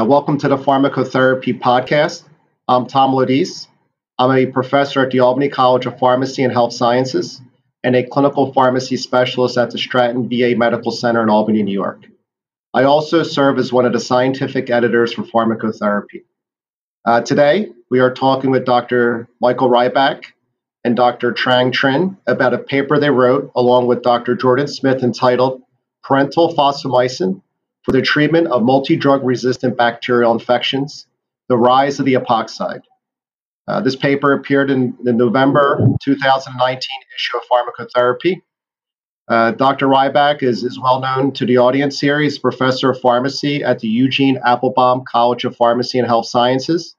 Uh, welcome to the Pharmacotherapy Podcast. I'm Tom Lodise. I'm a professor at the Albany College of Pharmacy and Health Sciences and a clinical pharmacy specialist at the Stratton VA Medical Center in Albany, New York. I also serve as one of the scientific editors for pharmacotherapy. Uh, today, we are talking with Dr. Michael Rybak and Dr. Trang Trinh about a paper they wrote along with Dr. Jordan Smith entitled Parenteral Fosfomycin for the treatment of multi-drug resistant bacterial infections, the rise of the epoxide. Uh, this paper appeared in the November 2019 issue of Pharmacotherapy. Uh, Dr. Rybak is, is well known to the audience here. He's professor of pharmacy at the Eugene Applebaum College of Pharmacy and Health Sciences.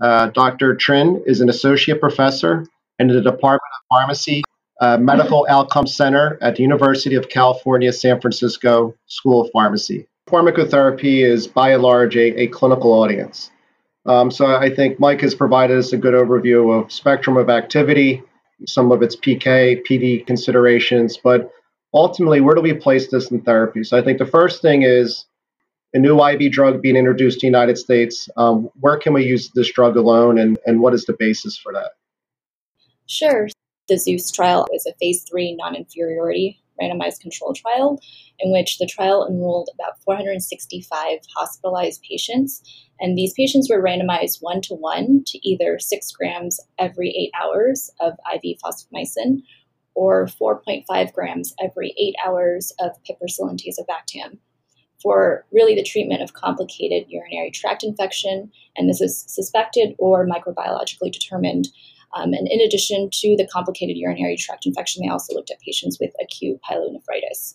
Uh, Dr. Trinh is an associate professor in the Department of Pharmacy uh, Medical Outcome Center at the University of California, San Francisco School of Pharmacy. Pharmacotherapy is by and large a, a clinical audience. Um, so I think Mike has provided us a good overview of spectrum of activity, some of its PK, PD considerations, but ultimately, where do we place this in therapy? So I think the first thing is a new IV drug being introduced to the United States. Um, where can we use this drug alone, and, and what is the basis for that? Sure. The Zeus trial is a phase three non inferiority randomized control trial in which the trial enrolled about 465 hospitalized patients. And these patients were randomized one to one to either six grams every eight hours of IV fosfomycin or 4.5 grams every eight hours of piperacillin tazobactam for really the treatment of complicated urinary tract infection. And this is suspected or microbiologically determined um, and in addition to the complicated urinary tract infection, they also looked at patients with acute pyelonephritis.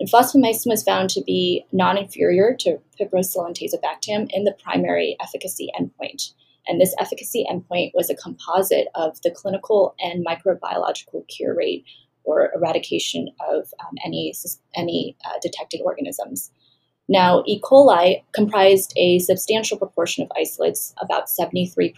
And was found to be non-inferior to piperacillin tazobactam in the primary efficacy endpoint. And this efficacy endpoint was a composite of the clinical and microbiological cure rate or eradication of um, any, any uh, detected organisms. Now, E. coli comprised a substantial proportion of isolates, about 73%,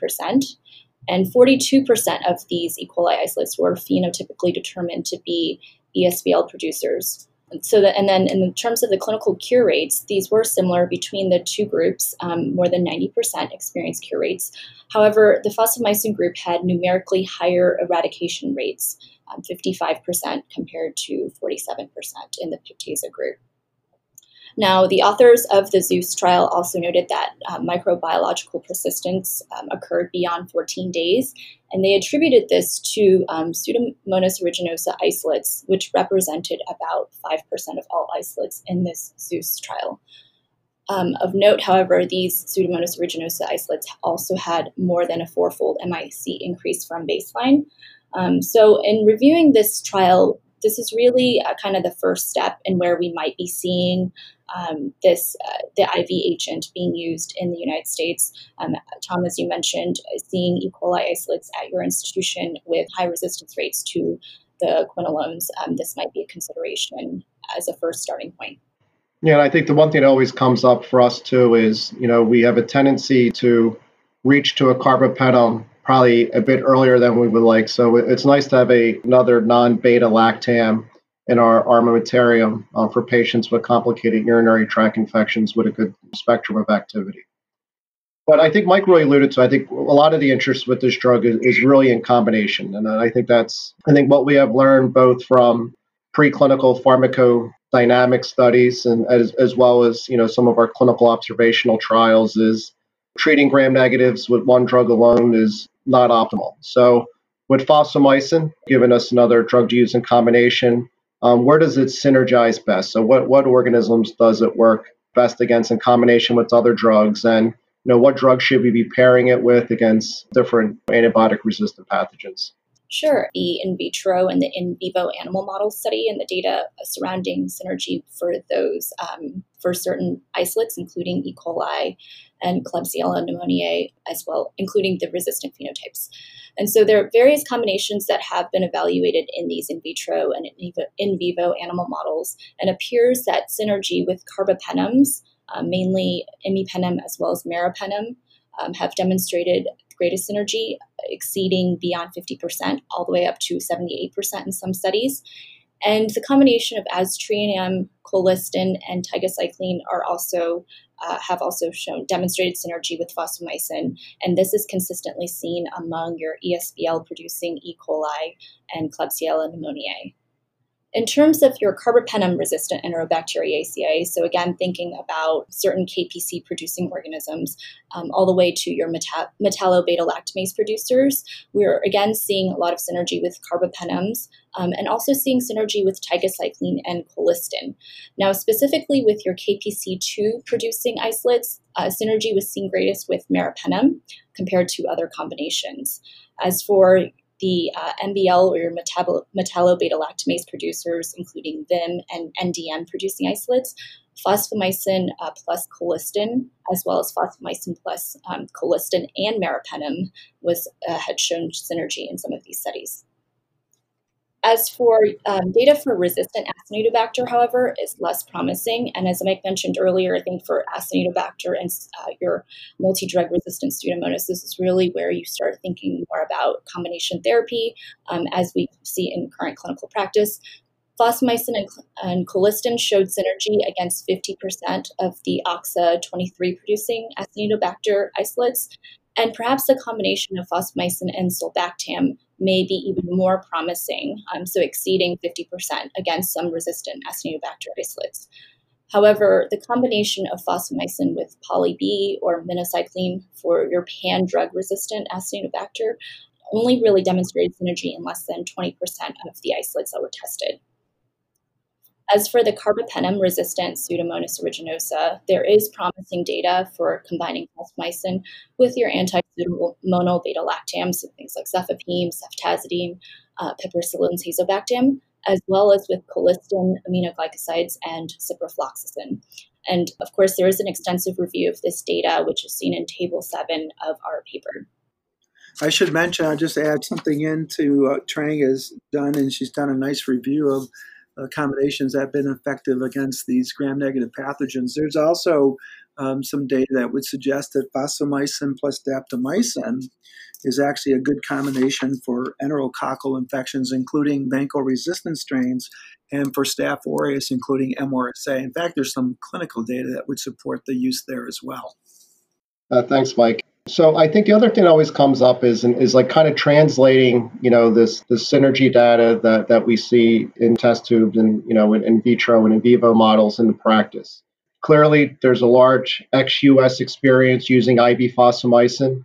and 42% of these E. coli isolates were phenotypically determined to be ESBL producers. So that, and then in terms of the clinical cure rates, these were similar between the two groups. Um, more than 90% experienced cure rates. However, the fosfomycin group had numerically higher eradication rates, um, 55% compared to 47% in the pip-tazo group. Now, the authors of the Zeus trial also noted that uh, microbiological persistence um, occurred beyond 14 days, and they attributed this to um, Pseudomonas aeruginosa isolates, which represented about 5% of all isolates in this Zeus trial. Um, of note, however, these Pseudomonas aeruginosa isolates also had more than a fourfold MIC increase from baseline. Um, so, in reviewing this trial, this is really uh, kind of the first step in where we might be seeing um, this uh, the IV agent being used in the United States. Um, Tom, as you mentioned, seeing E. coli isolates at your institution with high resistance rates to the quinolones, um, this might be a consideration as a first starting point. Yeah, and I think the one thing that always comes up for us too is, you know, we have a tendency to reach to a carbapenem probably a bit earlier than we would like. So it's nice to have a, another non-beta lactam in our armamentarium uh, for patients with complicated urinary tract infections with a good spectrum of activity. But I think Mike really alluded to, I think a lot of the interest with this drug is, is really in combination. And I think that's, I think what we have learned both from preclinical pharmacodynamic studies and as, as well as, you know, some of our clinical observational trials is treating gram negatives with one drug alone is not optimal. So with fosfomycin, giving us another drug to use in combination, um, where does it synergize best? So, what, what organisms does it work best against in combination with other drugs? And you know, what drugs should we be pairing it with against different antibiotic resistant pathogens? Sure. The in vitro and the in vivo animal model study and the data surrounding synergy for those um, for certain isolates, including E. coli and Klebsiella pneumoniae, as well, including the resistant phenotypes. And so there are various combinations that have been evaluated in these in vitro and in vivo animal models, and appears that synergy with carbapenems, uh, mainly imipenem as well as meropenem, um, have demonstrated greatest synergy, exceeding beyond 50%, all the way up to 78% in some studies. And the combination of aztreonam, colistin, and tigecycline are also uh, have also shown demonstrated synergy with fosfomycin, and this is consistently seen among your ESBL producing E. coli and Klebsiella pneumoniae. In terms of your carbapenem resistant Enterobacteriaceae, so again, thinking about certain KPC producing organisms um, all the way to your meta- metallo-beta lactamase producers, we're again seeing a lot of synergy with carbapenems um, and also seeing synergy with tigecycline and colistin. Now, specifically with your KPC2 producing isolates, uh, synergy was seen greatest with meropenem compared to other combinations. As for the uh, MBL or your metallo beta lactamase producers, including VIM and NDM producing isolates, fosfomycin uh, plus colistin, as well as fosfomycin plus um, colistin and meropenem, was uh, had shown synergy in some of these studies. As for um, data for resistant Acinetobacter, however, is less promising. And as Mike mentioned earlier, I think for Acinetobacter and uh, your multi-drug resistant Pseudomonas, this is really where you start thinking more about combination therapy, um, as we see in current clinical practice. Fosfomycin and, and colistin showed synergy against 50% of the OXA23 producing Acinetobacter isolates, and perhaps the combination of fosfomycin and sulbactam may be even more promising, um, so exceeding 50% against some resistant Acinetobacter isolates. However, the combination of fosfomycin with poly B or minocycline for your pan drug resistant Acinetobacter only really demonstrated synergy in less than 20% of the isolates that were tested. As for the carbapenem resistant Pseudomonas aeruginosa, there is promising data for combining fosfomycin with your anti pseudomonal beta lactams, so things like cefepime, ceftazidime, uh, piperacillin tazobactam, as well as with colistin, aminoglycosides, and ciprofloxacin. And of course, there is an extensive review of this data, which is seen in Table 7 of our paper. I should mention, I'll just add something into uh, Trang has done, and she's done a nice review of combinations that have been effective against these gram-negative pathogens. There's also um, some data that would suggest that fosfomycin plus daptomycin is actually a good combination for enterococcal infections, including vanco-resistant strains, and for Staph aureus, including MRSA. In fact, there's some clinical data that would support the use there as well. Uh, thanks, Mike. So I think the other thing that always comes up is is like kind of translating, you know, this this synergy data that that we see in test tubes and you know in, in vitro and in vivo models into practice. Clearly, there's a large ex-US experience using IV fosfomycin,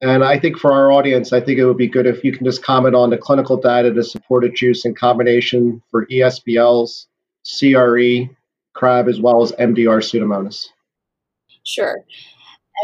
and I think for our audience, I think it would be good if you can just comment on the clinical data to support its use in combination for ESBLs, CRE, CRAB, as well as MDR pseudomonas. Sure.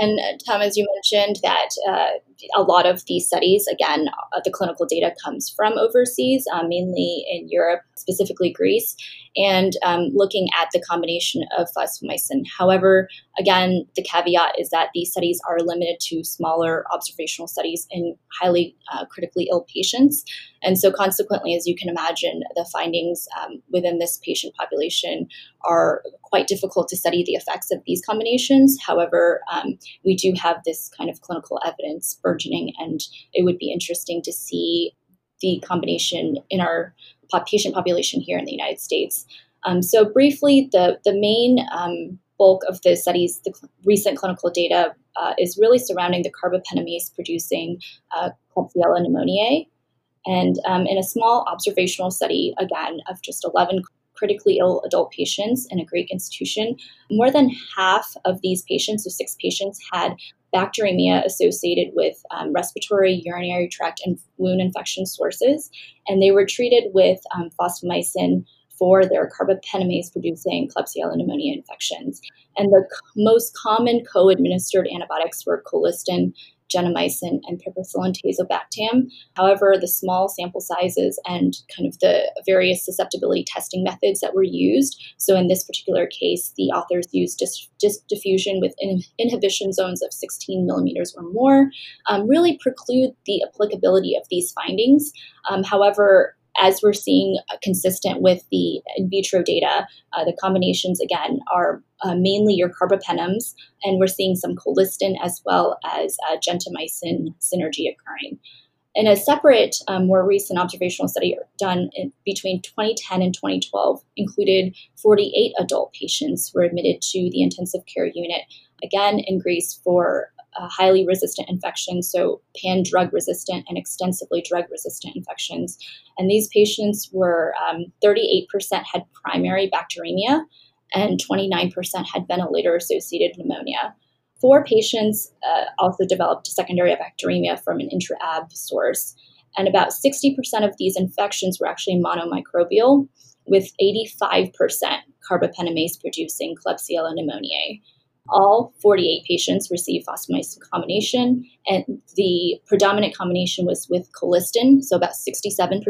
And uh, Tom, as you mentioned, that uh, a lot of these studies, again, uh, the clinical data comes from overseas, uh, mainly in Europe, specifically Greece, and um, looking at the combination of fosfomycin. However, again, the caveat is that these studies are limited to smaller observational studies in highly uh, critically ill patients. And so, consequently, as you can imagine, the findings um, within this patient population are quite difficult to study the effects of these combinations. However, um, we do have this kind of clinical evidence burgeoning, and it would be interesting to see the combination in our patient population here in the United States. Um, so, briefly, the, the main um, bulk of the studies, the cl- recent clinical data, uh, is really surrounding the carbapenemase producing uh, Klebsiella pneumoniae. And um, in a small observational study, again, of just 11 critically ill adult patients in a Greek institution, more than half of these patients, so six patients, had bacteremia associated with um, respiratory, urinary tract, and wound infection sources. And they were treated with um, fosfomycin for their carbapenemase producing Klebsiella pneumonia infections. And the c- most common co administered antibiotics were colistin gentamicin, and piperacillin tazobactam. However, the small sample sizes and kind of the various susceptibility testing methods that were used. So, in this particular case, the authors used dis- diffusion with in- inhibition zones of 16 millimeters or more, um, really preclude the applicability of these findings. Um, however, as we're seeing consistent with the in vitro data, uh, the combinations again are uh, mainly your carbapenems, and we're seeing some colistin as well as uh, gentamicin synergy occurring. In a separate, um, more recent observational study done in, between 2010 and 2012, included 48 adult patients who were admitted to the intensive care unit, again in Greece for uh, highly resistant infections, so pan drug resistant and extensively drug resistant infections. And these patients were um, 38% had primary bacteremia and 29% had ventilator associated pneumonia. Four patients uh, also developed secondary bacteremia from an intra-ab source, and about 60% of these infections were actually monomicrobial, with 85% carbapenemase producing Klebsiella pneumoniae. All 48 patients received fosfomycin combination, and the predominant combination was with colistin. So about 67%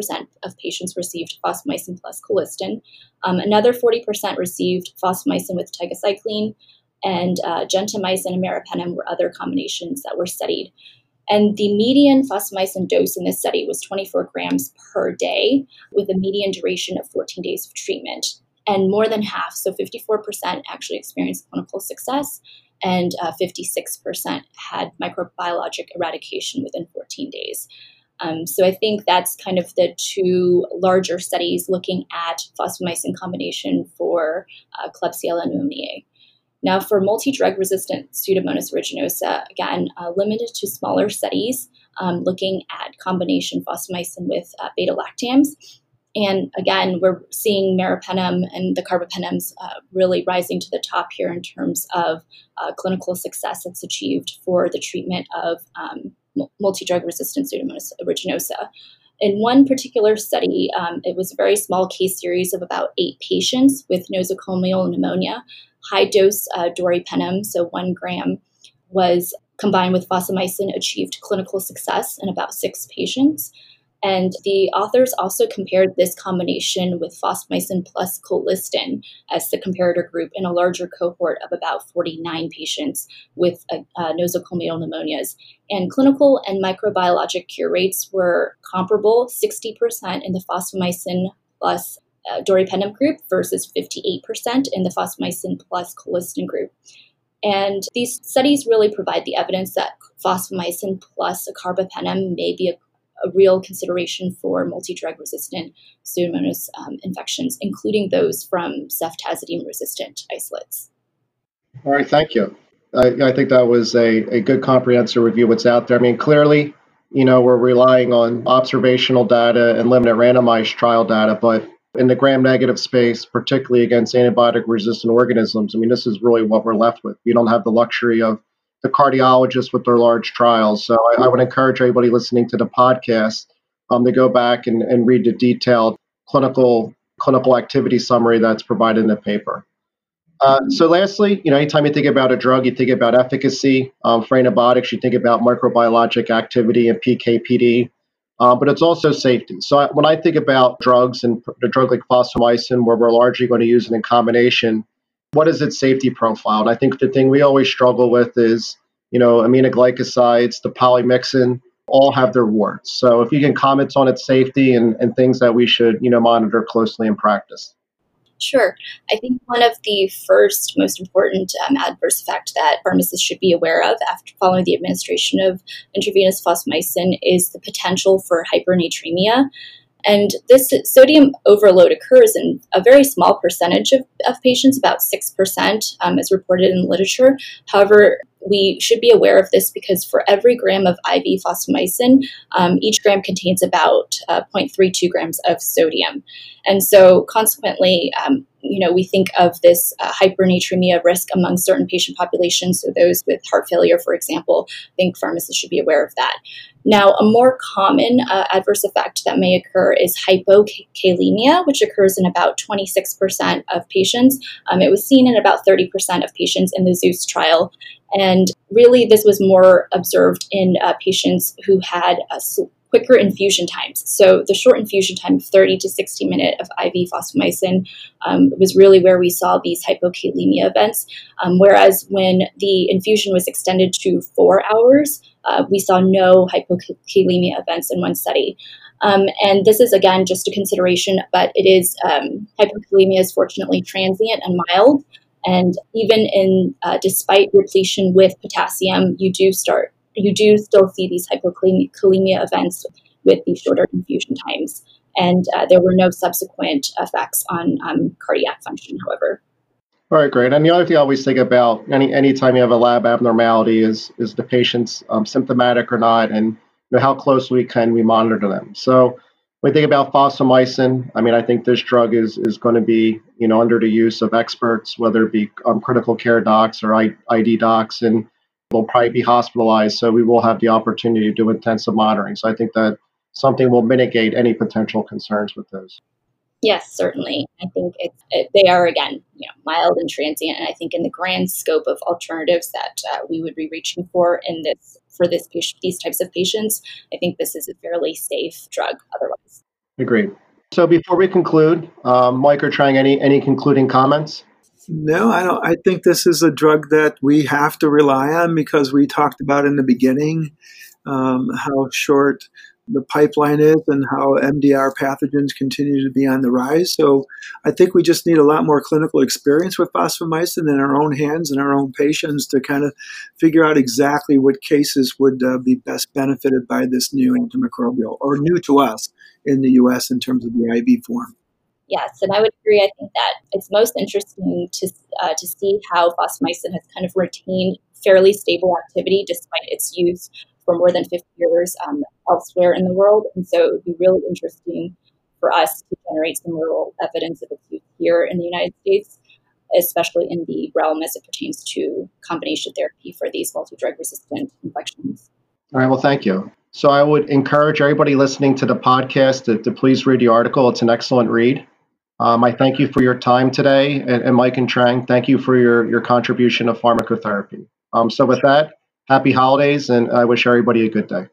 of patients received fosfomycin plus colistin. Um, another 40% received fosfomycin with tigecycline, and uh, gentamicin and meropenem were other combinations that were studied. And the median fosfomycin dose in this study was 24 grams per day, with a median duration of 14 days of treatment. And more than half, so 54%, actually experienced clinical success, and uh, 56% had microbiologic eradication within 14 days. Um, so I think that's kind of the two larger studies looking at fosfomycin combination for uh, Klebsiella pneumoniae. Now, for multi drug resistant Pseudomonas aeruginosa, again, uh, limited to smaller studies um, looking at combination fosfomycin with uh, beta lactams. And again, we're seeing meropenem and the carbapenems uh, really rising to the top here in terms of uh, clinical success that's achieved for the treatment of um, multi drug resistant Pseudomonas aeruginosa. In one particular study, um, it was a very small case series of about eight patients with nosocomial pneumonia high dose uh, doripenem, so one gram, was combined with fosfomycin achieved clinical success in about six patients. And the authors also compared this combination with fosfomycin plus colistin as the comparator group in a larger cohort of about 49 patients with uh, uh, nosocomial pneumonias. And clinical and microbiologic cure rates were comparable 60% in the fosfomycin plus uh, doripenem group versus 58% in the fosfomycin plus colistin group. And these studies really provide the evidence that fosfomycin plus a carbapenem may be a, a real consideration for multi-drug resistant pseudomonas um, infections, including those from ceftazidime resistant isolates. All right, thank you. I, I think that was a, a good comprehensive review of what's out there. I mean, clearly, you know, we're relying on observational data and limited randomized trial data, but in the gram negative space, particularly against antibiotic resistant organisms, I mean, this is really what we're left with. You don't have the luxury of the cardiologists with their large trials. So I, I would encourage everybody listening to the podcast um, to go back and, and read the detailed clinical clinical activity summary that's provided in the paper. Uh, so lastly, you know, anytime you think about a drug, you think about efficacy. Um, for antibiotics, you think about microbiologic activity and PK/PD uh, but it's also safety. So I, when I think about drugs and a drug like fosfomycin, where we're largely going to use it in combination, what is its safety profile? And I think the thing we always struggle with is, you know, aminoglycosides, the polymyxin, all have their warts. So if you can comment on its safety and, and things that we should, you know, monitor closely in practice. Sure. I think one of the first most important um, adverse effect that pharmacists should be aware of after following the administration of intravenous fosfomycin is the potential for hypernatremia. And this sodium overload occurs in a very small percentage of, of patients, about 6%, um, as reported in the literature. However, we should be aware of this because for every gram of IV fosfomycin, um, each gram contains about uh, 0.32 grams of sodium. And so, consequently, um, you know, we think of this uh, hypernatremia risk among certain patient populations. So, those with heart failure, for example, I think pharmacists should be aware of that. Now, a more common uh, adverse effect that may occur is hypokalemia, which occurs in about 26% of patients. Um, it was seen in about 30% of patients in the Zeus trial. And really, this was more observed in uh, patients who had a quicker infusion times. So the short infusion time, 30 to 60 minute of IV fosfomycin, um, was really where we saw these hypokalemia events. Um, whereas when the infusion was extended to four hours, uh, we saw no hypokalemia events in one study. Um, and this is again just a consideration, but it is um, hypokalemia is fortunately transient and mild. And even in uh, despite repletion with potassium, you do start you do still see these hypokalemia events with these shorter infusion times. And uh, there were no subsequent effects on um, cardiac function, however. All right, great. And the other thing I always think about any anytime you have a lab abnormality is is the patient's um, symptomatic or not, and you know, how closely can we monitor them. So we think about fosfomycin, I mean, I think this drug is is going to be you know under the use of experts, whether it be um, critical care docs or I, ID docs, and they'll probably be hospitalized. So we will have the opportunity to do intensive monitoring. So I think that something will mitigate any potential concerns with those. Yes, certainly. I think it's it, they are again, you know, mild and transient, and I think in the grand scope of alternatives that uh, we would be reaching for in this for this patient, these types of patients, I think this is a fairly safe drug. Otherwise, agreed. So before we conclude, um, Mike or Trang, any any concluding comments? No, I don't. I think this is a drug that we have to rely on because we talked about in the beginning um, how short the pipeline is and how MDR pathogens continue to be on the rise. So I think we just need a lot more clinical experience with fosfomycin in our own hands and our own patients to kind of figure out exactly what cases would uh, be best benefited by this new antimicrobial or new to us in the US in terms of the IV form. Yes, and I would agree. I think that it's most interesting to, uh, to see how fosfomycin has kind of retained fairly stable activity despite its use for more than 50 years um, elsewhere in the world. And so it would be really interesting for us to generate some real evidence of its use here in the United States, especially in the realm as it pertains to combination therapy for these multi drug resistant infections. All right, well, thank you. So I would encourage everybody listening to the podcast to, to please read the article. It's an excellent read. Um, I thank you for your time today. And, and, Mike and Trang, thank you for your, your contribution of pharmacotherapy. Um, so with that, happy holidays, and I wish everybody a good day.